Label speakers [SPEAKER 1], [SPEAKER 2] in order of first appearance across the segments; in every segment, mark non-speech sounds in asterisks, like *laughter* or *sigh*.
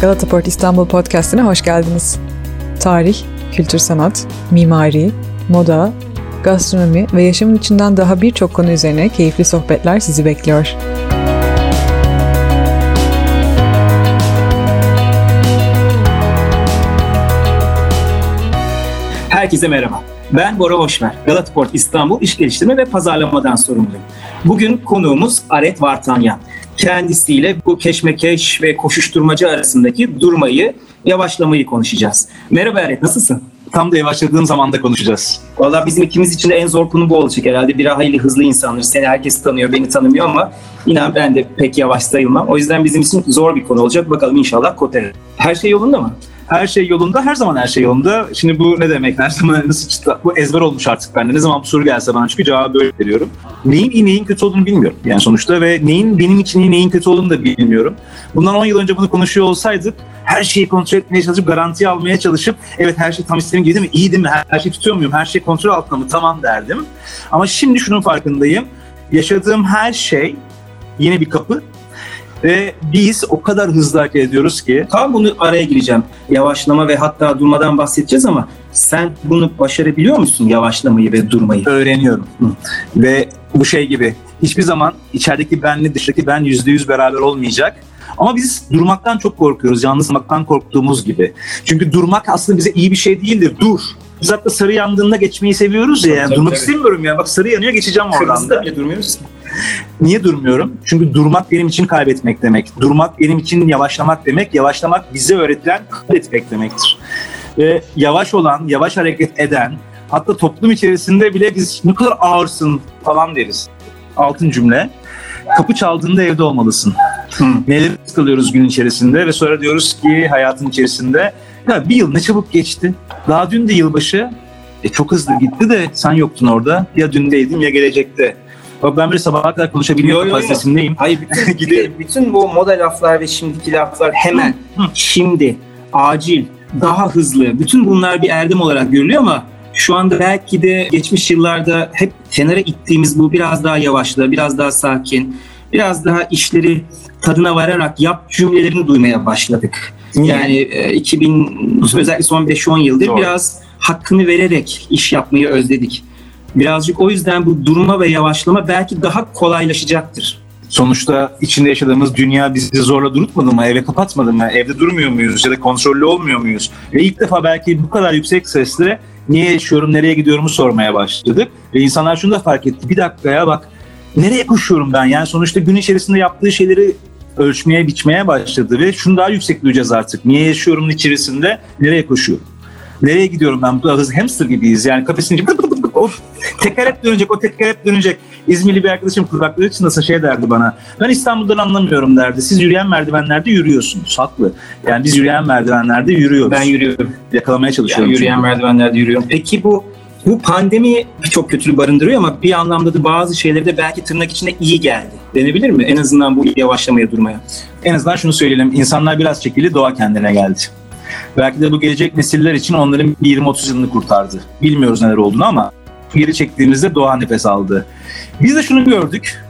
[SPEAKER 1] Galata Port İstanbul Podcast'ine hoş geldiniz. Tarih, kültür sanat, mimari, moda, gastronomi ve yaşamın içinden daha birçok konu üzerine keyifli sohbetler sizi bekliyor.
[SPEAKER 2] Herkese merhaba. Ben Bora Hoşver. Galata Port İstanbul İş Geliştirme ve Pazarlamadan sorumluyum. Bugün konuğumuz Aret Vartanyan. Kendisiyle bu keşmekeş ve koşuşturmacı arasındaki durmayı, yavaşlamayı konuşacağız. Merhaba Aret, nasılsın?
[SPEAKER 3] Tam da yavaşladığım zamanda konuşacağız.
[SPEAKER 2] Valla bizim ikimiz için de en zor konu bu olacak herhalde. Bir hayli hızlı insanlar. Seni herkes tanıyor, beni tanımıyor ama inan ben de pek yavaş sayılmam. O yüzden bizim için zor bir konu olacak. Bakalım inşallah kotarır. Her şey yolunda mı?
[SPEAKER 3] Her şey yolunda, her zaman her şey yolunda. Şimdi bu ne demek? Her zaman *laughs* nasıl? Bu ezber olmuş artık bende. Ne zaman bu soru gelse bana çünkü cevabı böyle veriyorum. Neyin iyi, neyin kötü olduğunu bilmiyorum yani sonuçta ve neyin benim için iyi, neyin kötü olduğunu da bilmiyorum. Bundan 10 yıl önce bunu konuşuyor olsaydık her şeyi kontrol etmeye çalışıp garantiye almaya çalışıp evet her şey tam istediğim gibi değil mi? İyi değil mi? Her, her şeyi tutuyor muyum? Her şey kontrol altında mı? Tamam derdim. Ama şimdi şunun farkındayım. Yaşadığım her şey yine bir kapı ve biz o kadar hızlı hareket ediyoruz ki.
[SPEAKER 2] Tam bunu araya gireceğim. Yavaşlama ve hatta durmadan bahsedeceğiz ama sen bunu başarabiliyor musun yavaşlamayı ve durmayı?
[SPEAKER 3] Öğreniyorum. Ve bu şey gibi hiçbir zaman içerideki benle dıştaki ben yüzde yüz beraber olmayacak. Ama biz durmaktan çok korkuyoruz. Yalnız kalmaktan korktuğumuz gibi. Çünkü durmak aslında bize iyi bir şey değildir. Dur. Biz hatta sarı yandığında geçmeyi seviyoruz ya. Yani.
[SPEAKER 2] Tabii,
[SPEAKER 3] Durmak
[SPEAKER 2] tabii.
[SPEAKER 3] istemiyorum ya. Bak sarı yanıyor geçeceğim oradan
[SPEAKER 2] Kırmızıda
[SPEAKER 3] da.
[SPEAKER 2] bile durmuyoruz ki.
[SPEAKER 3] Niye durmuyorum? Çünkü durmak benim için kaybetmek demek. Durmak benim için yavaşlamak demek. Yavaşlamak bize öğretilen kaybetmek demektir. Ve yavaş olan, yavaş hareket eden, hatta toplum içerisinde bile biz ne kadar ağırsın falan deriz. Altın cümle. Kapı çaldığında evde olmalısın. Neler sıkılıyoruz gün içerisinde ve sonra diyoruz ki hayatın içerisinde ya bir yıl ne çabuk geçti. Daha dün de yılbaşı. E çok hızlı gitti de sen yoktun orada. Ya dündeydim ya gelecekte. Bak ben böyle sabaha kadar
[SPEAKER 2] Yo,
[SPEAKER 3] konuşabiliyor
[SPEAKER 2] yo, yo.
[SPEAKER 3] kapasitesindeyim.
[SPEAKER 2] Hayır *laughs* bütün,
[SPEAKER 3] Gidelim.
[SPEAKER 2] bütün bu moda laflar ve şimdiki laflar hemen, şimdi, acil, daha hızlı. Bütün bunlar bir erdem olarak görülüyor ama şu anda belki de geçmiş yıllarda hep kenara ittiğimiz bu biraz daha yavaşla, biraz daha sakin, biraz daha işleri tadına vararak yap cümlelerini duymaya başladık. Yani e, 2000 özellikle son 5-10 yıldır
[SPEAKER 3] Doğru.
[SPEAKER 2] biraz hakkını vererek iş yapmayı özledik. Birazcık o yüzden bu durma ve yavaşlama belki daha kolaylaşacaktır.
[SPEAKER 3] Sonuçta içinde yaşadığımız dünya bizi zorla durutmadı mı? Eve kapatmadı mı? Evde durmuyor muyuz? Ya da kontrollü olmuyor muyuz? Ve ilk defa belki bu kadar yüksek sesle niye yaşıyorum, nereye gidiyorumu sormaya başladık. Ve insanlar şunu da fark etti. Bir dakika ya bak nereye koşuyorum ben? Yani sonuçta gün içerisinde yaptığı şeyleri ölçmeye, biçmeye başladı ve şunu daha yüksek duyacağız artık. Niye yaşıyorumun içerisinde, nereye koşuyorum? Nereye gidiyorum ben? Bu hamster gibiyiz. Yani kafesin of teker hep dönecek, o teker hep dönecek. İzmirli bir arkadaşım kulakları çınlasın şey derdi bana. Ben İstanbul'dan anlamıyorum derdi. Siz yürüyen merdivenlerde yürüyorsunuz. Haklı. Yani biz yürüyen merdivenlerde yürüyoruz.
[SPEAKER 2] Ben yürüyorum.
[SPEAKER 3] Yakalamaya
[SPEAKER 2] Yani
[SPEAKER 3] çalışıyorum.
[SPEAKER 2] yürüyen
[SPEAKER 3] çünkü.
[SPEAKER 2] merdivenlerde yürüyorum. Peki bu bu pandemi birçok kötülüğü barındırıyor ama bir anlamda da bazı şeyleri de belki tırnak içinde iyi geldi. Denebilir mi? En azından bu yavaşlamaya durmaya.
[SPEAKER 3] En azından şunu söyleyelim. İnsanlar biraz çekildi, doğa kendine geldi. Belki de bu gelecek nesiller için onların bir 20-30 yılını kurtardı. Bilmiyoruz neler olduğunu ama geri çektiğimizde doğa nefes aldı. Biz de şunu gördük.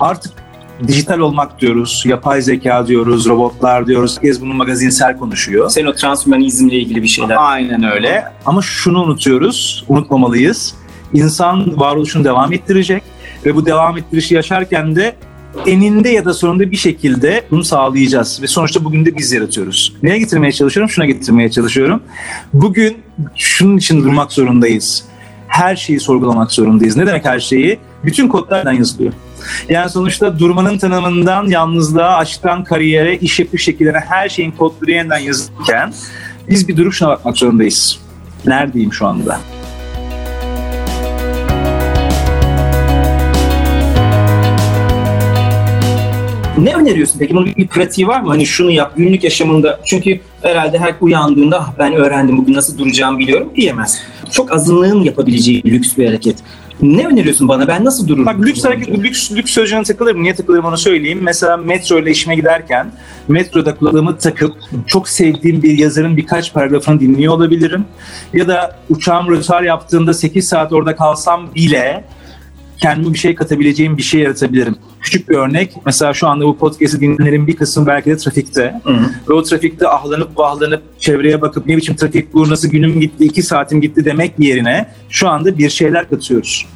[SPEAKER 3] Artık dijital olmak diyoruz, yapay zeka diyoruz, robotlar diyoruz. Herkes bunu magazinsel konuşuyor.
[SPEAKER 2] Sen o transhumanizmle ilgili bir şeyler.
[SPEAKER 3] Aynen öyle. Ama şunu unutuyoruz, unutmamalıyız. İnsan varoluşunu devam ettirecek ve bu devam ettirişi yaşarken de eninde ya da sonunda bir şekilde bunu sağlayacağız. Ve sonuçta bugün de biz yaratıyoruz. Neye getirmeye çalışıyorum? Şuna getirmeye çalışıyorum. Bugün şunun için durmak zorundayız. Her şeyi sorgulamak zorundayız. Ne demek her şeyi? Bütün kodlardan yazılıyor. Yani sonuçta durmanın tanımından yalnızlığa, aşktan kariyere, iş yapış şekillerine her şeyin kodları yeniden yazılırken biz bir durup şuna bakmak zorundayız. Neredeyim şu anda?
[SPEAKER 2] Ne öneriyorsun peki? Bunun bir pratiği var mı? Hani şunu yap günlük yaşamında. Çünkü herhalde her uyandığında "Ah, ben öğrendim bugün nasıl duracağımı biliyorum diyemez. Çok azınlığın yapabileceği lüks bir hareket. Ne öneriyorsun bana? Ben nasıl dururum?
[SPEAKER 3] Bak lüks hareket, lüks, lüks sözcüğüne takılırım. Niye takılırım onu söyleyeyim. Mesela metro ile işime giderken metroda kulaklığımı takıp çok sevdiğim bir yazarın birkaç paragrafını dinliyor olabilirim. Ya da uçağım rötar yaptığında 8 saat orada kalsam bile kendime bir şey katabileceğim bir şey yaratabilirim. Küçük bir örnek. Mesela şu anda bu podcast'i dinleyenlerin bir kısmı belki de trafikte.
[SPEAKER 2] Hı hı.
[SPEAKER 3] Ve o trafikte ahlanıp vahlanıp çevreye bakıp ne biçim trafik bu nasıl günüm gitti, iki saatim gitti demek yerine şu anda bir şeyler katıyoruz.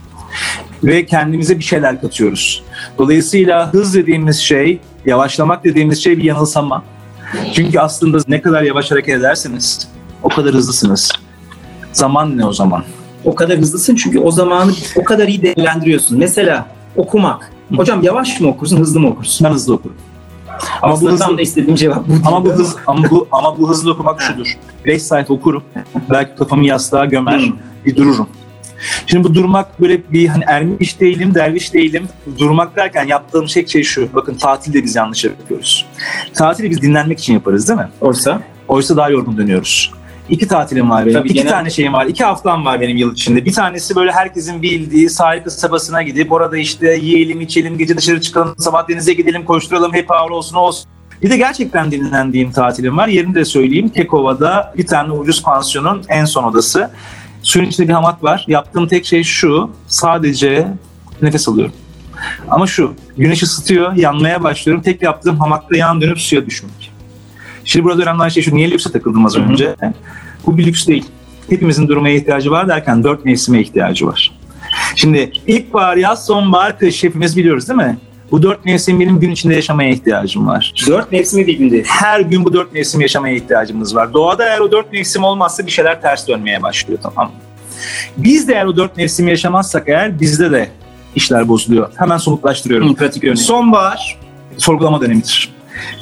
[SPEAKER 3] Ve kendimize bir şeyler katıyoruz. Dolayısıyla hız dediğimiz şey, yavaşlamak dediğimiz şey bir yanılsama. Çünkü aslında ne kadar yavaş hareket ederseniz o kadar hızlısınız. Zaman ne o zaman?
[SPEAKER 2] O kadar hızlısın çünkü o zamanı o kadar iyi değerlendiriyorsun. Mesela okumak. Hocam yavaş mı okursun, hızlı mı okursun?
[SPEAKER 3] Ben hızlı okurum.
[SPEAKER 2] Ama
[SPEAKER 3] Ama bu
[SPEAKER 2] bu tam
[SPEAKER 3] hızlı,
[SPEAKER 2] da istediğim cevap bu.
[SPEAKER 3] ama bu hız ama bu ama bu hızlı okumak şudur. 5 saat okurum. Belki kafamı yastığa gömer,
[SPEAKER 2] Hı.
[SPEAKER 3] bir dururum. Şimdi bu durmak böyle bir hani ermiş değilim, derviş değilim. Durmak derken yaptığım şey şey şu. Bakın tatilde biz yanlış yapıyoruz. Tatili biz dinlenmek için yaparız değil mi?
[SPEAKER 2] Oysa
[SPEAKER 3] Oysa daha yorgun dönüyoruz. İki tatilim var benim.
[SPEAKER 2] Tabii,
[SPEAKER 3] iki
[SPEAKER 2] genel-
[SPEAKER 3] tane şeyim var. İki haftam var benim yıl içinde. Bir tanesi böyle herkesin bildiği sahil kasabasına gidip orada işte yiyelim, içelim, gece dışarı çıkalım, sabah denize gidelim, koşturalım, hep ağır olsun olsun. Bir de gerçekten dinlendiğim tatilim var. Yerini de söyleyeyim. Kekova'da bir tane ucuz pansiyonun en son odası. Suyun içinde bir hamak var. Yaptığım tek şey şu. Sadece nefes alıyorum. Ama şu. Güneş ısıtıyor, yanmaya başlıyorum. Tek yaptığım hamakta yan dönüp suya düşmek. Şimdi burada önemli olan şey şu. Niye lükse takıldım az önce? Bu bir lüks değil. Hepimizin durmaya ihtiyacı var derken dört mevsime ihtiyacı var. Şimdi ilkbahar, yaz, sonbahar, kış hepimiz biliyoruz değil mi? Bu dört mevsim benim gün içinde yaşamaya ihtiyacım var.
[SPEAKER 2] dört mevsimi bir günde.
[SPEAKER 3] Her gün bu dört mevsim yaşamaya ihtiyacımız var. Doğada eğer o dört mevsim olmazsa bir şeyler ters dönmeye başlıyor tamam mı? Biz de eğer o dört mevsim yaşamazsak eğer bizde de işler bozuluyor. Hemen somutlaştırıyorum.
[SPEAKER 2] Hı, pratik örnek.
[SPEAKER 3] Sonbahar sorgulama dönemidir.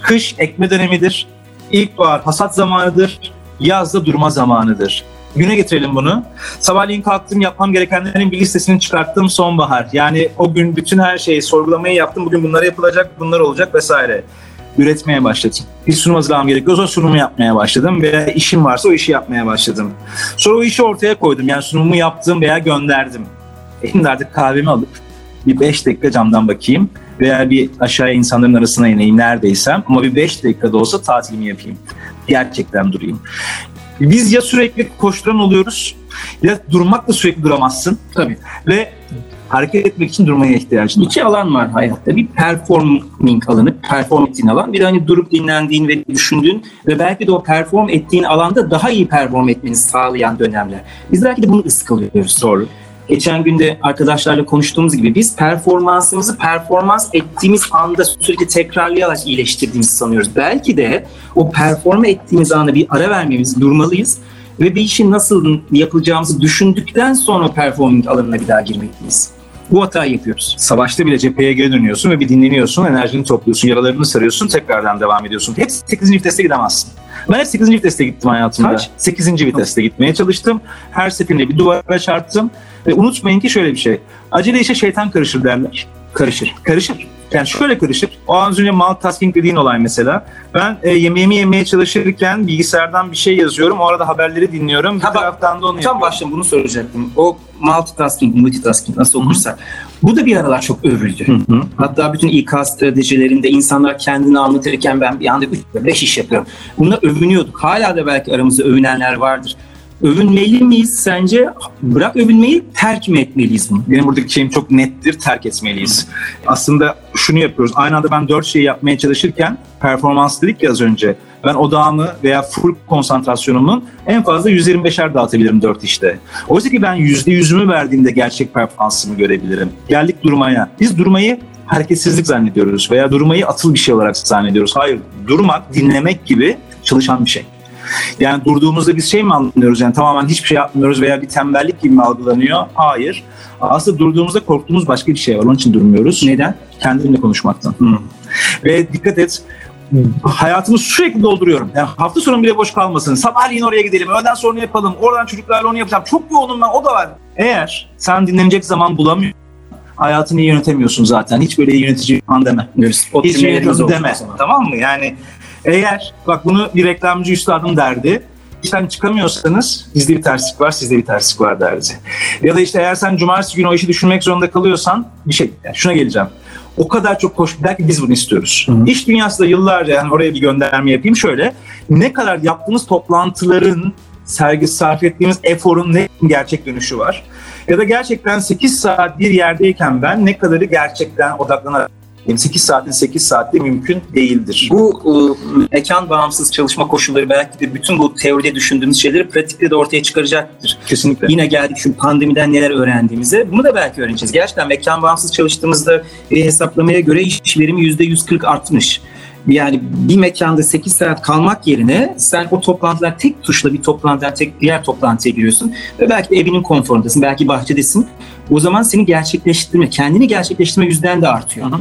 [SPEAKER 3] Kış ekme dönemidir. İlkbahar hasat zamanıdır. Yaz da durma zamanıdır. Güne getirelim bunu. Sabahleyin kalktım yapmam gerekenlerin bir listesini çıkarttım sonbahar. Yani o gün bütün her şeyi sorgulamayı yaptım. Bugün bunlar yapılacak, bunlar olacak vesaire. Üretmeye başladım. Bir sunum hazırlamam gerekiyorsa o sunumu yapmaya başladım. Veya işim varsa o işi yapmaya başladım. Sonra o işi ortaya koydum. Yani sunumu yaptım veya gönderdim. Şimdi artık kahvemi alıp bir 5 dakika camdan bakayım veya bir aşağıya insanların arasına ineyim neredeysem ama bir 5 dakikada olsa tatilimi yapayım. Gerçekten durayım. Biz ya sürekli koşturan oluyoruz ya durmakla sürekli duramazsın
[SPEAKER 2] Tabii.
[SPEAKER 3] ve hareket etmek için durmaya ihtiyacın var.
[SPEAKER 2] İki alan var hayatta. Bir performing alanı, perform ettiğin alan. Bir de hani durup dinlendiğin ve düşündüğün ve belki de o perform ettiğin alanda daha iyi perform etmeni sağlayan dönemler. Biz belki de bunu ıskalıyoruz.
[SPEAKER 3] Doğru.
[SPEAKER 2] Geçen günde arkadaşlarla konuştuğumuz gibi biz performansımızı performans ettiğimiz anda sürekli tekrarlayarak iyileştirdiğimizi sanıyoruz. Belki de o perform ettiğimiz anda bir ara vermemiz, durmalıyız ve bir işin nasıl yapılacağımızı düşündükten sonra performing alanına bir daha girmeliyiz. Bu hatayı yapıyoruz.
[SPEAKER 3] Savaşta bile cepheye geri dönüyorsun ve bir dinleniyorsun, enerjini topluyorsun, yaralarını sarıyorsun, tekrardan devam ediyorsun. Hep 8. viteste gidemezsin. Ben hep 8. viteste gittim hayatımda.
[SPEAKER 2] Kaç?
[SPEAKER 3] 8. viteste gitmeye çalıştım. Her seferinde bir duvara çarptım. Ve unutmayın ki şöyle bir şey. Acele işe şeytan karışır derler.
[SPEAKER 2] Karışır.
[SPEAKER 3] Karışır. Yani şöyle karışır. O az önce multitasking dediğin olay mesela. Ben e, yemeğimi yemeye çalışırken bilgisayardan bir şey yazıyorum. O arada haberleri dinliyorum. Bir
[SPEAKER 2] Ha bak,
[SPEAKER 3] taraftan da onu
[SPEAKER 2] Tam baştan bunu soracaktım. O multitasking, multitasking nasıl okursak. Bu da bir aralar çok övüldü.
[SPEAKER 3] Hı hı.
[SPEAKER 2] Hatta bütün İK stratejilerinde insanlar kendini anlatırken ben bir anda 3 5 iş yapıyorum. Buna övünüyorduk. Hala da belki aramızda övünenler vardır. Övünmeli miyiz sence? Bırak övünmeyi terk mi etmeliyiz bunu?
[SPEAKER 3] Benim buradaki şeyim çok nettir, terk etmeliyiz. Aslında şunu yapıyoruz. Aynı anda ben dört şeyi yapmaya çalışırken performans dedik ya az önce. Ben odağımı veya full konsantrasyonumun en fazla 125'er dağıtabilirim dört işte. Oysa ki ben %100'ümü verdiğimde gerçek performansımı görebilirim. Geldik durmaya. Biz durmayı hareketsizlik zannediyoruz veya durmayı atıl bir şey olarak zannediyoruz. Hayır, durmak, dinlemek gibi çalışan bir şey. Yani durduğumuzda biz şey mi anlıyoruz yani tamamen hiçbir şey yapmıyoruz veya bir tembellik gibi mi algılanıyor? Hayır. Aslında durduğumuzda korktuğumuz başka bir şey var. Onun için durmuyoruz.
[SPEAKER 2] Neden?
[SPEAKER 3] Kendimle konuşmaktan. Ve dikkat et hayatımı sürekli dolduruyorum. Yani hafta sonu bile boş kalmasın. Sabahleyin oraya gidelim, öğleden sonra yapalım. Oradan çocuklarla onu yapacağım. Çok yoğunum ben, o da var. Eğer sen dinlenecek zaman bulamıyorsun, hayatını iyi yönetemiyorsun zaten. Hiç böyle iyi yönetici falan deme. Hiç yönetici deme. Tamam mı? Yani eğer bak bunu bir reklamcı üstadım derdi. İşten çıkamıyorsanız bizde bir terslik var, sizde bir terslik var derdi. Ya da işte eğer sen cumartesi günü o işi düşünmek zorunda kalıyorsan bir şey, yani şuna geleceğim. O kadar çok koş, belki biz bunu istiyoruz.
[SPEAKER 2] Hı hı.
[SPEAKER 3] İş dünyası da yıllarca yani oraya bir gönderme yapayım şöyle. Ne kadar yaptığımız toplantıların sergi sarf ettiğimiz eforun ne gerçek dönüşü var. Ya da gerçekten 8 saat bir yerdeyken ben ne kadarı gerçekten odaklanarak 8 saatin 8 saatte mümkün değildir.
[SPEAKER 2] Bu e, mekan bağımsız çalışma koşulları belki de bütün bu teoride düşündüğümüz şeyleri pratikte de ortaya çıkaracaktır.
[SPEAKER 3] Kesinlikle.
[SPEAKER 2] Yine geldik şu pandemiden neler öğrendiğimize. Bunu da belki öğreneceğiz. Gerçekten mekan bağımsız çalıştığımızda bir hesaplamaya göre iş verimi %140 artmış. Yani bir mekanda 8 saat kalmak yerine sen o toplantılar tek tuşla bir toplantıdan tek diğer toplantıya giriyorsun ve belki de evinin konforundasın, belki bahçedesin. O zaman seni gerçekleştirme, kendini gerçekleştirme yüzden de artıyor. Hı hı.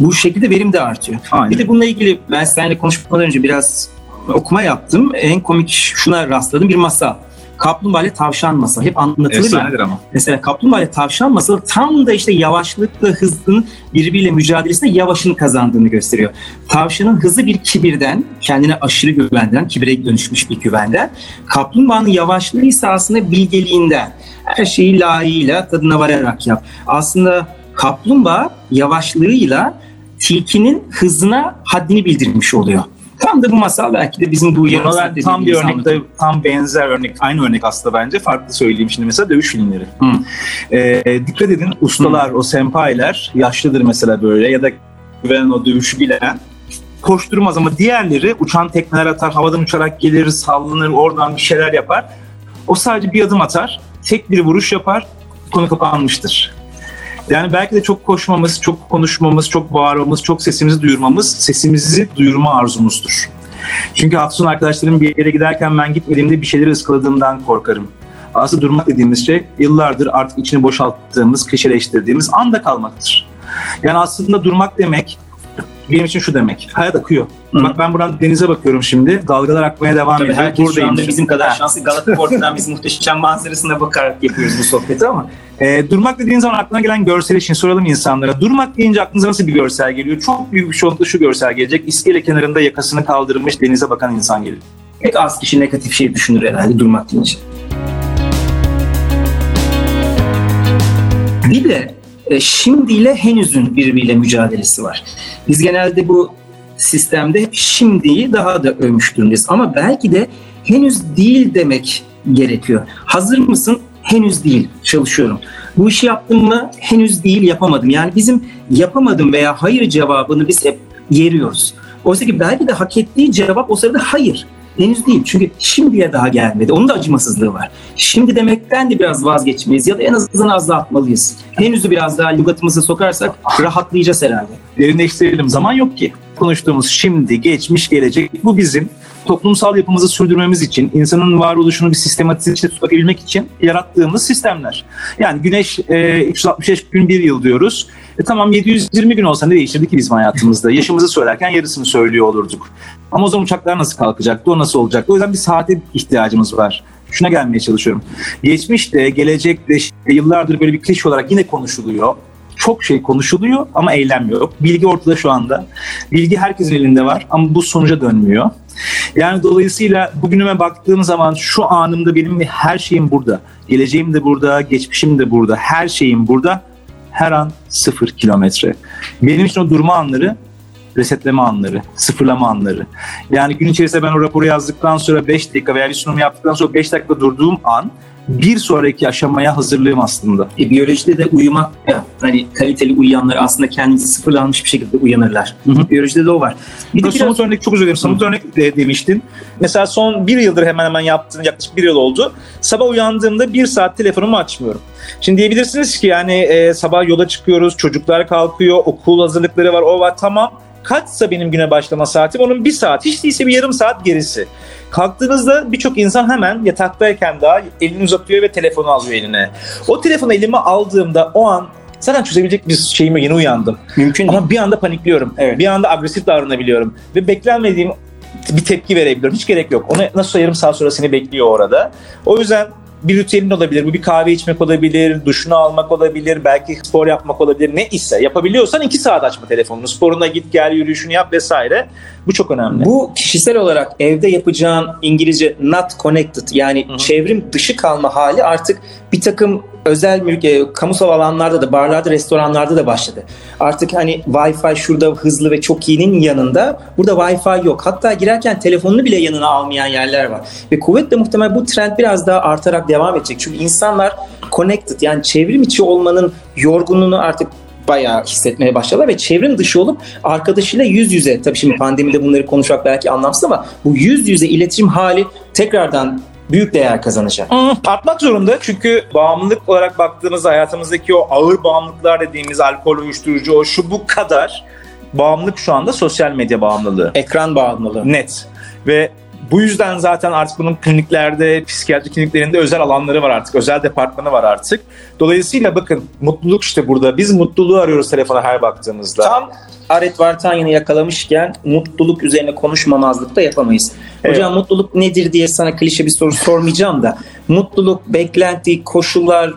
[SPEAKER 2] Bu şekilde verim de artıyor. Aynen. Bir de bununla ilgili ben seninle konuşmadan önce biraz okuma yaptım. En komik şuna rastladım bir masal. Kaplumbağa ile tavşan masalı. Hep anlatılır ya.
[SPEAKER 3] ama.
[SPEAKER 2] Mesela kaplumbağa ile tavşan masalı tam da işte yavaşlıkla hızın birbiriyle mücadelesinde yavaşın kazandığını gösteriyor. Tavşanın hızı bir kibirden, kendine aşırı güvenden, kibire dönüşmüş bir güvenden. Kaplumbağanın yavaşlığı ise aslında bilgeliğinden. Her şeyi layığıyla tadına vararak yap. Aslında kaplumbağa yavaşlığıyla tilkinin hızına haddini bildirmiş oluyor. Tam da bu masal belki de bizim bu yarım
[SPEAKER 3] tam bir örnek de, tam benzer örnek aynı örnek aslında bence farklı söyleyeyim şimdi mesela dövüş filmleri. Ee, dikkat edin ustalar Hı. o senpailer yaşlıdır mesela böyle ya da güvenen o dövüşü bilen koşturmaz ama diğerleri uçan tekneler atar, havadan uçarak gelir, sallanır, oradan bir şeyler yapar. O sadece bir adım atar, tek bir vuruş yapar, konu kapanmıştır. Yani belki de çok koşmamız, çok konuşmamız, çok bağırmamız, çok sesimizi duyurmamız sesimizi duyurma arzumuzdur. Çünkü hafta arkadaşlarım bir yere giderken ben gitmediğimde bir şeyleri ıskaladığımdan korkarım. Aslında durmak dediğimiz şey yıllardır artık içini boşalttığımız, klişeleştirdiğimiz anda kalmaktır. Yani aslında durmak demek benim için şu demek. Hayat akıyor. Hı. Bak ben buradan denize bakıyorum şimdi. Dalgalar akmaya devam
[SPEAKER 2] Tabii ediyor. Herkes Buradayım. şu anda bizim kadar şanslı. Galata Port'tan biz muhteşem manzarasına bakarak yapıyoruz bu sohbeti ama.
[SPEAKER 3] E, durmak dediğin zaman aklına gelen görsel için soralım insanlara. Durmak deyince aklınıza nasıl bir görsel geliyor? Çok büyük bir çoğunlukla şu görsel gelecek. İskele kenarında yakasını kaldırmış denize bakan insan geliyor.
[SPEAKER 2] Pek az kişi negatif şey düşünür herhalde durmak deyince. Bir de e, şimdiyle henüzün birbiriyle mücadelesi var. Biz genelde bu sistemde şimdiyi daha da övmüş durumdayız. Ama belki de henüz değil demek gerekiyor. Hazır mısın? Henüz değil. Çalışıyorum. Bu işi yaptım mı? Henüz değil yapamadım. Yani bizim yapamadım veya hayır cevabını biz hep yeriyoruz. Oysa ki belki de hak ettiği cevap o sırada hayır. Henüz değil. Çünkü şimdiye daha gelmedi. Onun da acımasızlığı var. Şimdi demekten de biraz vazgeçmeyiz ya da en azından azaltmalıyız. Henüzü biraz daha lügatımıza sokarsak rahatlayacağız herhalde.
[SPEAKER 3] Derinleştirelim. Zaman yok ki. Konuştuğumuz şimdi, geçmiş, gelecek. Bu bizim toplumsal yapımızı sürdürmemiz için, insanın varoluşunu bir sistematize içinde tutabilmek için yarattığımız sistemler. Yani güneş e, 365 gün bir yıl diyoruz. E tamam 720 gün olsa ne değiştirdi ki bizim hayatımızda? *laughs* Yaşımızı söylerken yarısını söylüyor olurduk. Ama o zaman uçaklar nasıl kalkacaktı, o nasıl olacaktı? O yüzden bir saate ihtiyacımız var. Şuna gelmeye çalışıyorum. Geçmişte, gelecekte yıllardır böyle bir klişe olarak yine konuşuluyor çok şey konuşuluyor ama eylem. Bilgi ortada şu anda. Bilgi herkesin elinde var ama bu sonuca dönmüyor. Yani dolayısıyla bugünüme baktığım zaman şu anımda benim her şeyim burada. Geleceğim de burada, geçmişim de burada, her şeyim burada. Her an sıfır kilometre. Benim için o durma anları resetleme anları, sıfırlama anları. Yani gün içerisinde ben o raporu yazdıktan sonra 5 dakika veya bir sunum yaptıktan sonra 5 dakika durduğum an bir sonraki aşamaya hazırlığım aslında.
[SPEAKER 2] E, biyolojide de uyumak ya, hani kaliteli uyuyanlar aslında kendisi sıfırlanmış bir şekilde uyanırlar. Hı hı. Biyolojide de o var.
[SPEAKER 3] Bir de somut örnek çok özür dilerim. Somut örnek de demiştin. Mesela son bir yıldır hemen hemen yaptığın yaklaşık bir yıl oldu. Sabah uyandığımda bir saat telefonumu açmıyorum. Şimdi diyebilirsiniz ki yani e, sabah yola çıkıyoruz, çocuklar kalkıyor, okul hazırlıkları var, o var tamam kaçsa benim güne başlama saatim onun bir saat hiç değilse bir yarım saat gerisi. Kalktığınızda birçok insan hemen yataktayken daha elini uzatıyor ve telefonu alıyor eline. O telefonu elime aldığımda o an zaten çözebilecek bir şeyime yeni uyandım. Mümkün Ama bir anda panikliyorum. Evet. Bir anda agresif davranabiliyorum. Ve beklenmediğim bir tepki verebiliyorum. Hiç gerek yok. Ona nasıl yarım saat sonra seni bekliyor orada. O yüzden bir ritüelin olabilir. Bu bir kahve içmek olabilir, duşunu almak olabilir, belki spor yapmak olabilir. Ne ise yapabiliyorsan iki saat açma telefonunu. Sporuna git gel, yürüyüşünü yap vesaire. Bu çok önemli.
[SPEAKER 2] Bu kişisel olarak evde yapacağın İngilizce not connected yani Hı-hı. çevrim dışı kalma hali artık bir takım özel mülk, e, kamusal alanlarda da, barlarda, restoranlarda da başladı. Artık hani Wi-Fi şurada hızlı ve çok iyinin yanında burada Wi-Fi yok. Hatta girerken telefonunu bile yanına almayan yerler var. Ve kuvvetle muhtemel bu trend biraz daha artarak devam edecek. Çünkü insanlar connected yani çevrim içi olmanın yorgunluğunu artık bayağı hissetmeye başladılar ve çevrim dışı olup arkadaşıyla yüz yüze tabii şimdi pandemide bunları konuşmak belki anlamsız ama bu yüz yüze iletişim hali tekrardan büyük değer kazanacak.
[SPEAKER 3] Artmak zorunda çünkü bağımlılık olarak baktığımızda hayatımızdaki o ağır bağımlılıklar dediğimiz alkol, uyuşturucu, o şu bu kadar bağımlılık şu anda sosyal medya bağımlılığı.
[SPEAKER 2] Ekran bağımlılığı.
[SPEAKER 3] Net. Ve bu yüzden zaten artık bunun kliniklerde, psikiyatri kliniklerinde özel alanları var artık. Özel departmanı var artık. Dolayısıyla bakın mutluluk işte burada. Biz mutluluğu arıyoruz telefona her baktığımızda.
[SPEAKER 2] Tam Aret Vartanyan'ı yakalamışken mutluluk üzerine konuşmamazlık da yapamayız. Hocam evet. mutluluk nedir diye sana klişe bir soru sormayacağım da mutluluk, beklenti, koşullar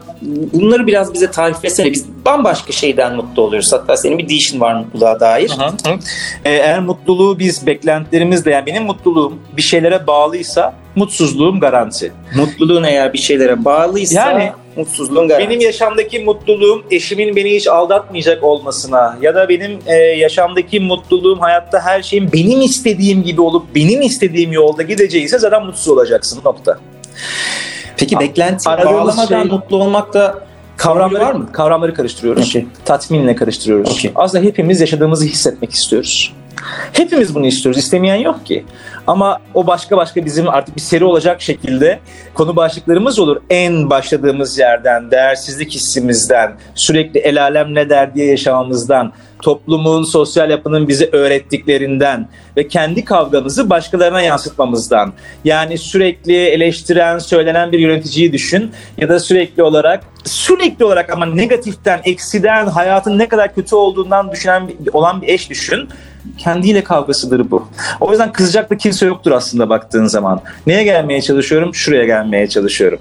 [SPEAKER 2] bunları biraz bize tariflesene. Biz bambaşka şeyden mutlu oluyoruz. Hatta senin bir değişin var mutluluğa dair. Hı hı.
[SPEAKER 3] Ee, eğer mutluluğu biz beklentilerimizle yani benim mutluluğum bir şeylere bağlıysa mutsuzluğum garanti.
[SPEAKER 2] Mutluluğun eğer bir şeylere bağlıysa yani mutsuzluğun garanti.
[SPEAKER 3] Benim yaşamdaki mutluluğum eşimin beni hiç aldatmayacak olmasına ya da benim e, yaşamdaki mutluluğum hayatta her şeyin benim istediğim gibi olup benim istediğim yolda gideceğiyse zaten mutsuz olacaksın nokta.
[SPEAKER 2] Peki beklenti bağlamadan şey, mutlu olmak da
[SPEAKER 3] kavramları var mı? Kavramları karıştırıyoruz. Okay. Tatminle karıştırıyoruz. Okay. Aslında hepimiz yaşadığımızı hissetmek istiyoruz. Hepimiz bunu istiyoruz. İstemeyen yok ki. Ama o başka başka bizim artık bir seri olacak şekilde konu başlıklarımız olur. En başladığımız yerden, değersizlik hissimizden, sürekli el alem ne der diye yaşamamızdan, toplumun, sosyal yapının bize öğrettiklerinden ve kendi kavgamızı başkalarına yansıtmamızdan. Yani sürekli eleştiren, söylenen bir yöneticiyi düşün ya da sürekli olarak sürekli olarak ama negatiften, eksiden, hayatın ne kadar kötü olduğundan düşünen olan bir eş düşün kendiyle kavgasıdır bu. O yüzden kızacak da kimse yoktur aslında baktığın zaman. Neye gelmeye çalışıyorum? Şuraya gelmeye çalışıyorum.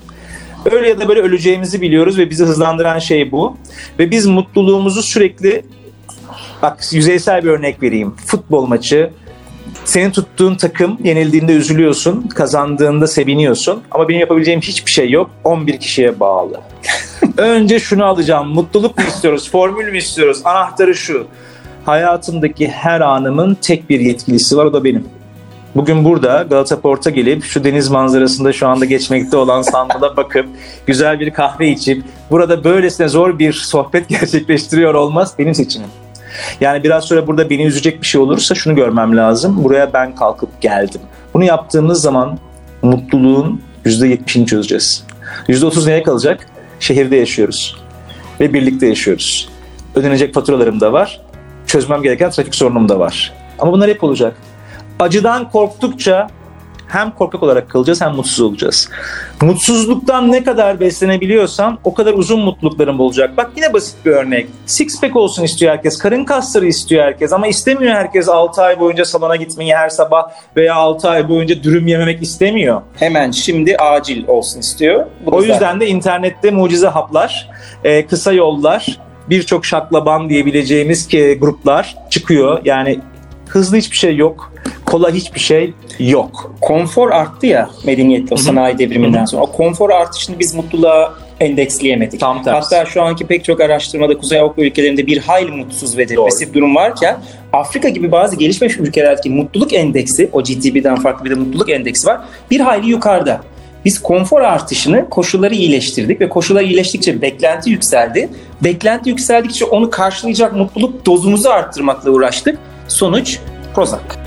[SPEAKER 3] Öyle ya da böyle öleceğimizi biliyoruz ve bizi hızlandıran şey bu. Ve biz mutluluğumuzu sürekli bak yüzeysel bir örnek vereyim. Futbol maçı senin tuttuğun takım yenildiğinde üzülüyorsun, kazandığında seviniyorsun ama benim yapabileceğim hiçbir şey yok. 11 kişiye bağlı. *laughs* Önce şunu alacağım. Mutluluk mu istiyoruz? Formül mü istiyoruz? Anahtarı şu hayatımdaki her anımın tek bir yetkilisi var o da benim. Bugün burada Galata Port'a gelip şu deniz manzarasında şu anda geçmekte olan sandala *laughs* bakıp güzel bir kahve içip burada böylesine zor bir sohbet *laughs* gerçekleştiriyor olmaz benim seçimim. Yani biraz sonra burada beni üzecek bir şey olursa şunu görmem lazım. Buraya ben kalkıp geldim. Bunu yaptığımız zaman mutluluğun %70'ini çözeceğiz. %30 neye kalacak? Şehirde yaşıyoruz ve birlikte yaşıyoruz. Ödenecek faturalarım da var çözmem gereken trafik sorunum da var. Ama bunlar hep olacak. Acıdan korktukça hem korkak olarak kalacağız hem mutsuz olacağız. Mutsuzluktan ne kadar beslenebiliyorsan o kadar uzun mutlulukların olacak. Bak yine basit bir örnek. Six pack olsun istiyor herkes. Karın kasları istiyor herkes ama istemiyor herkes 6 ay boyunca salona gitmeyi her sabah veya 6 ay boyunca dürüm yememek istemiyor.
[SPEAKER 2] Hemen şimdi acil olsun istiyor.
[SPEAKER 3] Bu o yüzden zaten... de internette mucize haplar, e, kısa yollar, birçok şaklaban diyebileceğimiz ki gruplar çıkıyor. Yani hızlı hiçbir şey yok. Kolay hiçbir şey yok.
[SPEAKER 2] Konfor arttı ya medeniyetle o sanayi devriminden sonra. O konfor artışını biz mutluluğa endeksleyemedik. Tam tersi. Hatta şu anki pek çok araştırmada Kuzey Avrupa ülkelerinde bir hayli mutsuz ve depresif Doğru. durum varken Afrika gibi bazı gelişmiş ülkelerdeki mutluluk endeksi, o GDP'den farklı bir de mutluluk endeksi var, bir hayli yukarıda. Biz konfor artışını koşulları iyileştirdik ve koşullar iyileştikçe beklenti yükseldi. Beklenti yükseldikçe onu karşılayacak mutluluk dozumuzu arttırmakla uğraştık. Sonuç Prozac.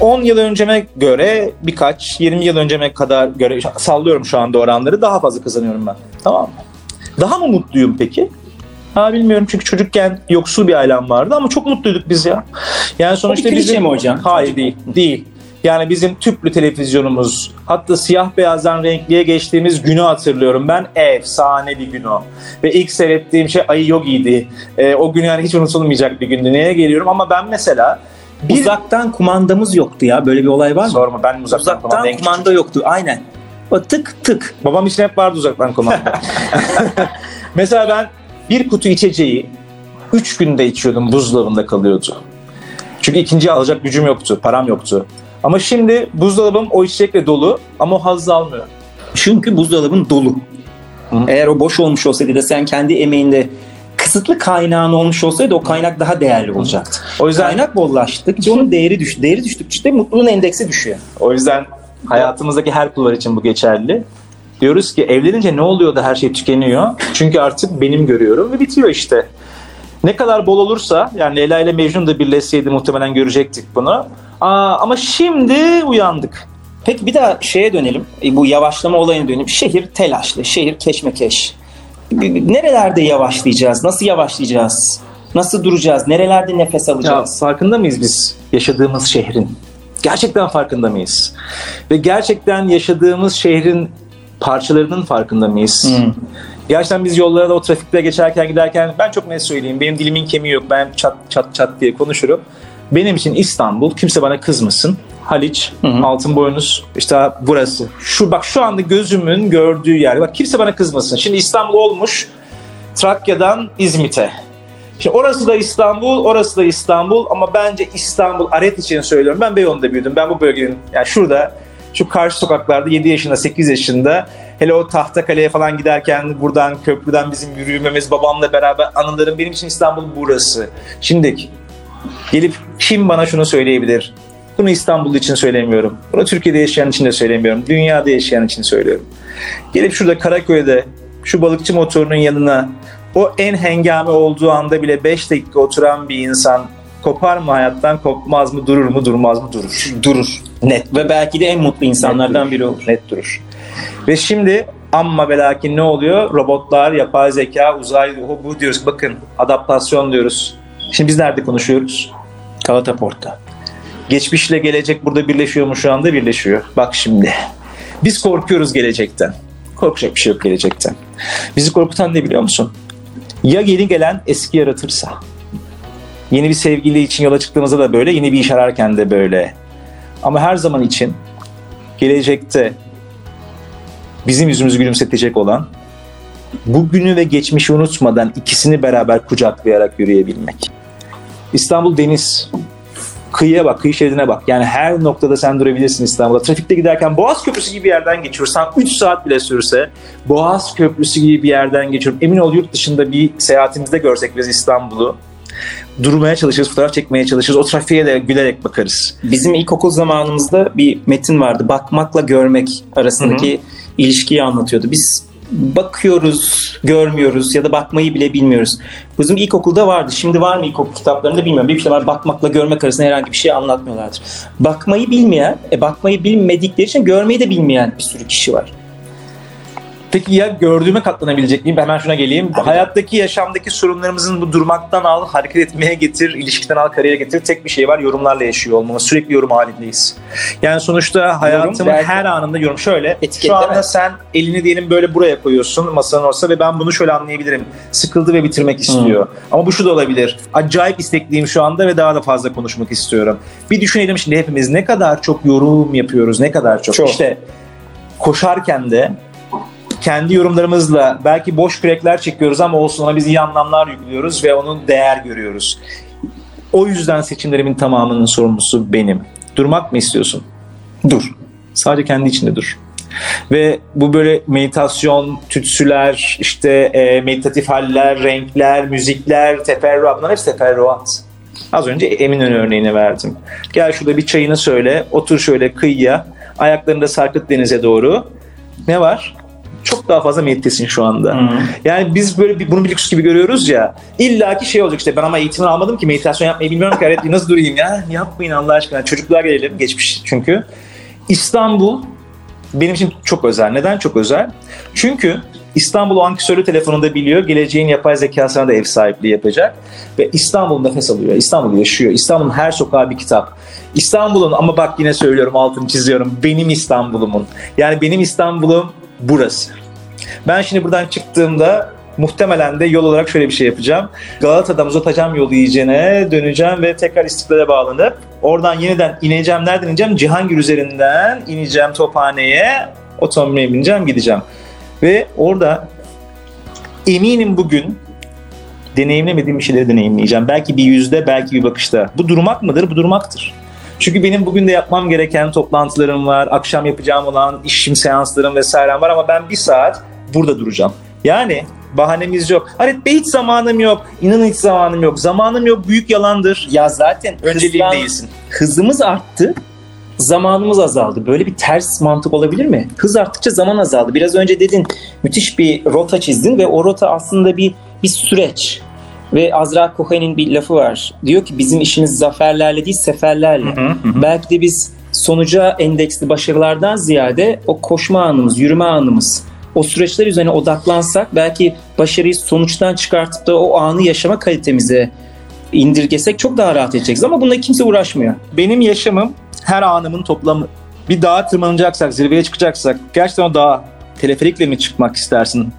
[SPEAKER 3] ...10 yıl önceme göre birkaç, 20 yıl önceme kadar göre sallıyorum şu anda oranları daha fazla kazanıyorum ben. Tamam mı? Daha mı mutluyum peki? Ha bilmiyorum çünkü çocukken yoksul bir ailem vardı ama çok mutluyduk biz ya.
[SPEAKER 2] Yani sonuçta bizim mi hocam?
[SPEAKER 3] Hayır değil. Değil. Yani bizim tüplü televizyonumuz hatta siyah beyazdan renkliye geçtiğimiz günü hatırlıyorum ben. Efsane bir gün o. Ve ilk seyrettiğim şey Ayı Yogi'ydi. E, o gün yani hiç unutulmayacak bir gündü. Neye geliyorum ama ben mesela
[SPEAKER 2] bir... Uzaktan kumandamız yoktu ya. Böyle bir olay var mı?
[SPEAKER 3] Sorma ben uzaktan,
[SPEAKER 2] uzaktan kumanda yoktu. Aynen. O tık tık.
[SPEAKER 3] Babam için hep vardı uzaktan kumanda. *laughs* mesela ben bir kutu içeceği 3 günde içiyordum buzdolabında kalıyordu. Çünkü ikinci alacak gücüm yoktu, param yoktu. Ama şimdi buzdolabım o içecekle dolu ama o hazzı almıyor.
[SPEAKER 2] Çünkü buzdolabın dolu. Hı. Eğer o boş olmuş olsaydı da sen kendi emeğinde kısıtlı kaynağın olmuş olsaydı o kaynak daha değerli olacaktı. O yüzden kaynak bollaştıkça onun *laughs* değeri düştü. Değeri düştükçe de mutluluğun endeksi düşüyor.
[SPEAKER 3] O yüzden hayatımızdaki her kulvar için bu geçerli. Diyoruz ki evlenince ne oluyor da her şey tükeniyor? Çünkü artık benim görüyorum ve bitiyor işte. Ne kadar bol olursa yani Leyla ile Mecnun da birleşseydi muhtemelen görecektik bunu. Aa, ama şimdi uyandık.
[SPEAKER 2] Peki bir daha şeye dönelim. E, bu yavaşlama olayına dönelim. Şehir telaşlı, şehir keşmekeş. Nerelerde yavaşlayacağız? Nasıl yavaşlayacağız? Nasıl duracağız? Nerelerde nefes alacağız?
[SPEAKER 3] Ya, farkında mıyız biz yaşadığımız şehrin? Gerçekten farkında mıyız? Ve gerçekten yaşadığımız şehrin parçalarının farkında mıyız? Hmm. Gerçekten biz yollarda o trafikte geçerken giderken ben çok net söyleyeyim. Benim dilimin kemiği yok. Ben çat çat çat diye konuşurum. Benim için İstanbul kimse bana kızmasın. Haliç, hı hı. Altınboynuz, işte burası. Şu bak şu anda gözümün gördüğü yer. Bak kimse bana kızmasın. Şimdi İstanbul olmuş Trakya'dan İzmit'e. Şimdi orası da İstanbul, orası da İstanbul ama bence İstanbul Aret için söylüyorum. Ben Beyoğlu'nda büyüdüm. Ben bu bölgenin yani şurada şu karşı sokaklarda 7 yaşında 8 yaşında hele o Tahtakale'ye falan giderken buradan köprüden bizim yürümemiz babamla beraber anılarım benim için İstanbul burası. Şimdi gelip kim bana şunu söyleyebilir? Bunu İstanbul için söylemiyorum. Bunu Türkiye'de yaşayan için de söylemiyorum. Dünyada yaşayan için söylüyorum. Gelip şurada Karaköy'de şu balıkçı motorunun yanına o en hengame olduğu anda bile 5 dakika oturan bir insan kopar mı hayattan kopmaz mı durur mu durmaz mı durur.
[SPEAKER 2] Durur. Net. Ve belki de en mutlu insanlardan biri olur.
[SPEAKER 3] Net durur. Ve şimdi amma ve lakin ne oluyor? Robotlar, yapay zeka, uzay bu diyoruz. Bakın adaptasyon diyoruz. Şimdi biz nerede konuşuyoruz? Galata Port'ta. Geçmişle gelecek burada birleşiyor mu şu anda? Birleşiyor. Bak şimdi. Biz korkuyoruz gelecekten. Korkacak bir şey yok gelecekten. Bizi korkutan ne biliyor musun? Ya yeni gelen eski yaratırsa. Yeni bir sevgili için yola çıktığımızda da böyle, yeni bir iş ararken de böyle. Ama her zaman için gelecekte bizim yüzümüzü gülümsetecek olan bugünü ve geçmişi unutmadan ikisini beraber kucaklayarak yürüyebilmek. İstanbul deniz. Kıyıya bak, kıyı şeridine bak. Yani her noktada sen durabilirsin İstanbul'da. Trafikte giderken Boğaz Köprüsü gibi bir yerden geçiyorsan 3 saat bile sürse Boğaz Köprüsü gibi bir yerden geçiyorum. Emin ol yurt dışında bir seyahatimizde görsek biz İstanbul'u durmaya çalışırız, fotoğraf çekmeye çalışırız. O trafiğe de gülerek bakarız.
[SPEAKER 2] Bizim ilkokul zamanımızda bir metin vardı. Bakmakla görmek arasındaki Hı-hı. ilişkiyi anlatıyordu. Biz bakıyoruz, görmüyoruz ya da bakmayı bile bilmiyoruz. Bizim ilkokulda vardı. Şimdi var mı ilkokul kitaplarında bilmiyorum. Büyük ihtimal bakmakla görmek arasında herhangi bir şey anlatmıyorlardır. Bakmayı bilmeyen, e, bakmayı bilmedikleri için görmeyi de bilmeyen bir sürü kişi var.
[SPEAKER 3] Peki ya gördüğüme katlanabilecek miyim? Hemen şuna geleyim. Abi. Hayattaki, yaşamdaki sorunlarımızın bu durmaktan al, hareket etmeye getir, ilişkiden al, kariyere getir. Tek bir şey var, yorumlarla yaşıyor olmamız. Sürekli yorum halindeyiz. Yani sonuçta hayatımın yorum, her anında yorum. Şöyle, şu anda sen elini diyelim böyle buraya koyuyorsun masanın ortasına ve ben bunu şöyle anlayabilirim. Sıkıldı ve bitirmek istiyor. Hmm. Ama bu şu da olabilir. Acayip istekliyim şu anda ve daha da fazla konuşmak istiyorum. Bir düşünelim şimdi hepimiz ne kadar çok yorum yapıyoruz, ne kadar çok. çok. İşte koşarken de kendi yorumlarımızla belki boş kürekler çekiyoruz ama olsun ona biz iyi anlamlar yüklüyoruz ve onun değer görüyoruz. O yüzden seçimlerimin tamamının sorumlusu benim. Durmak mı istiyorsun? Dur. Sadece kendi içinde dur. Ve bu böyle meditasyon, tütsüler, işte e, meditatif haller, renkler, müzikler, teferruat bunlar hepsi teferruat. Az önce Eminönü örneğini verdim. Gel şurada bir çayını söyle, otur şöyle kıyıya, ayaklarını da sarkıt denize doğru. Ne var? Çok daha fazla meditesin şu anda. Hmm. Yani biz böyle bir, bunu bir lüks gibi görüyoruz ya. İlla ki şey olacak işte ben ama eğitimini almadım ki meditasyon yapmayı bilmiyorum ki evet, nasıl durayım ya. Yapmayın Allah aşkına. Çocuklar gelelim geçmiş çünkü. İstanbul benim için çok özel. Neden çok özel? Çünkü İstanbul o ankesörlü telefonunda biliyor. Geleceğin yapay zekasına da ev sahipliği yapacak. Ve İstanbul nefes alıyor. İstanbul yaşıyor. İstanbul'un her sokağı bir kitap. İstanbul'un ama bak yine söylüyorum altını çiziyorum. Benim İstanbul'umun. Yani benim İstanbul'um burası. Ben şimdi buradan çıktığımda muhtemelen de yol olarak şöyle bir şey yapacağım. Galata'dan uzatacağım yolu iyicene, döneceğim ve tekrar İstiklal'e bağlanıp oradan yeniden ineceğim. Nereden ineceğim? Cihangir üzerinden ineceğim Tophane'ye, otomobile bineceğim, gideceğim. Ve orada eminim bugün deneyimlemediğim bir şeyleri deneyimleyeceğim. Belki bir yüzde, belki bir bakışta. Bu durmak mıdır? Bu durmaktır. Çünkü benim bugün de yapmam gereken toplantılarım var, akşam yapacağım olan işim, seanslarım vesairem var ama ben bir saat burada duracağım. Yani Bahanemiz yok. Halit Bey hiç zamanım yok. İnanın hiç zamanım yok. Zamanım yok büyük yalandır.
[SPEAKER 2] Ya zaten
[SPEAKER 3] Önceliğim değilsin.
[SPEAKER 2] hızımız arttı, zamanımız azaldı. Böyle bir ters mantık olabilir mi? Hız arttıkça zaman azaldı. Biraz önce dedin müthiş bir rota çizdin ve o rota aslında bir bir süreç. Ve Azra Cohen'in bir lafı var. Diyor ki bizim işimiz zaferlerle değil seferlerle.
[SPEAKER 3] Hı hı hı.
[SPEAKER 2] Belki de biz sonuca endeksli başarılardan ziyade o koşma anımız, yürüme anımız, o süreçler üzerine odaklansak belki başarıyı sonuçtan çıkartıp da o anı yaşama kalitemize indirgesek çok daha rahat edeceğiz. Ama bunda kimse uğraşmıyor.
[SPEAKER 3] Benim yaşamım her anımın toplamı. Bir dağa tırmanacaksak, zirveye çıkacaksak gerçekten o dağa teleferikle mi çıkmak istersin?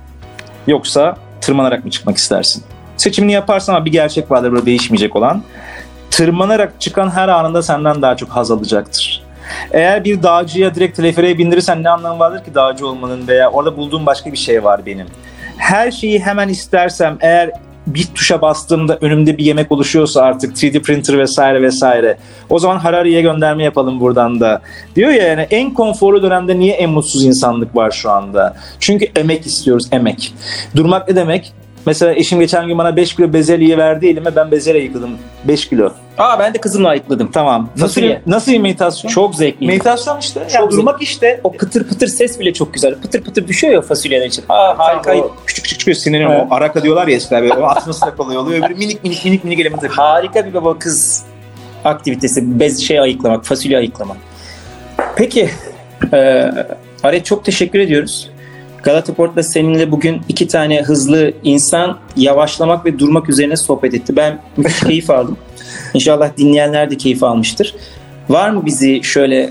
[SPEAKER 3] Yoksa tırmanarak mı çıkmak istersin? Seçimini yaparsan ama bir gerçek vardır burada değişmeyecek olan. Tırmanarak çıkan her anında senden daha çok haz alacaktır. Eğer bir dağcıya direkt teleferiğe bindirirsen ne anlamı vardır ki dağcı olmanın veya orada bulduğum başka bir şey var benim. Her şeyi hemen istersem eğer bir tuşa bastığımda önümde bir yemek oluşuyorsa artık 3D printer vesaire vesaire. O zaman Harari'ye gönderme yapalım buradan da. Diyor ya yani en konforlu dönemde niye en mutsuz insanlık var şu anda? Çünkü emek istiyoruz, emek. Durmak ne demek? Mesela eşim geçen gün bana 5 kilo bezelye verdi elime ben bezelye yıkadım. 5 kilo.
[SPEAKER 2] Aa ben de kızımla ayıkladım.
[SPEAKER 3] Tamam. Nasıl,
[SPEAKER 2] Fasulye.
[SPEAKER 3] nasıl bir meditasyon?
[SPEAKER 2] Çok zevkli.
[SPEAKER 3] Meditasyon işte.
[SPEAKER 2] Çok
[SPEAKER 3] ya durmak işte.
[SPEAKER 2] o pıtır pıtır ses bile çok güzel. Pıtır pıtır düşüyor ya fasulyeler için. Aa harika.
[SPEAKER 3] O küçük küçük çıkıyor sinirleniyorum.
[SPEAKER 2] Evet.
[SPEAKER 3] O araka diyorlar ya eskiler böyle. Atması da kolay oluyor. Böyle minik minik minik minik element takıyor.
[SPEAKER 2] Harika bir baba kız aktivitesi. Bez şey ayıklamak, fasulye ayıklamak. Peki. E, Aret çok teşekkür ediyoruz. Galata Port'la seninle bugün iki tane hızlı insan yavaşlamak ve durmak üzerine sohbet etti. Ben müthiş *laughs* keyif aldım. İnşallah dinleyenler de keyif almıştır. Var mı bizi şöyle e,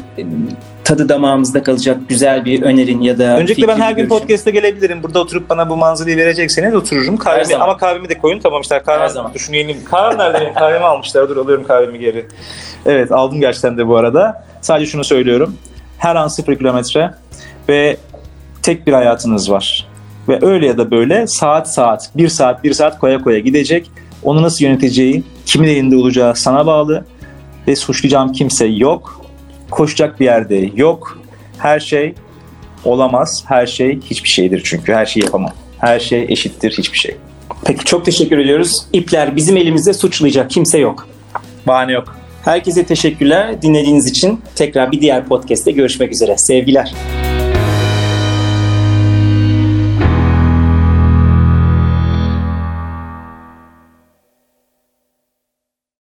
[SPEAKER 2] tadı damağımızda kalacak güzel bir önerin ya da
[SPEAKER 3] Öncelikle ben her gün
[SPEAKER 2] görüşün?
[SPEAKER 3] podcast'e gelebilirim. Burada oturup bana bu manzarayı verecekseniz otururum. Kahvemi, ama kahvemi de koyun. Tamam işte kahve
[SPEAKER 2] zaman.
[SPEAKER 3] Dur şunu yeneyim. Kahvem nerede benim? Kahvemi almışlar. Dur alıyorum kahvemi geri. Evet aldım gerçekten de bu arada. Sadece şunu söylüyorum. Her an sıfır kilometre ve tek bir hayatınız var. Ve öyle ya da böyle saat saat, bir saat, bir saat koya koya gidecek. Onu nasıl yöneteceği, kimin elinde olacağı sana bağlı. Ve suçlayacağım kimse yok. Koşacak bir yerde yok. Her şey olamaz. Her şey hiçbir şeydir çünkü. Her şeyi yapamam. Her şey eşittir hiçbir şey.
[SPEAKER 2] Peki çok teşekkür ediyoruz. İpler bizim elimizde suçlayacak kimse yok.
[SPEAKER 3] Bahane yok.
[SPEAKER 2] Herkese teşekkürler dinlediğiniz için. Tekrar bir diğer podcast'te görüşmek üzere. Sevgiler.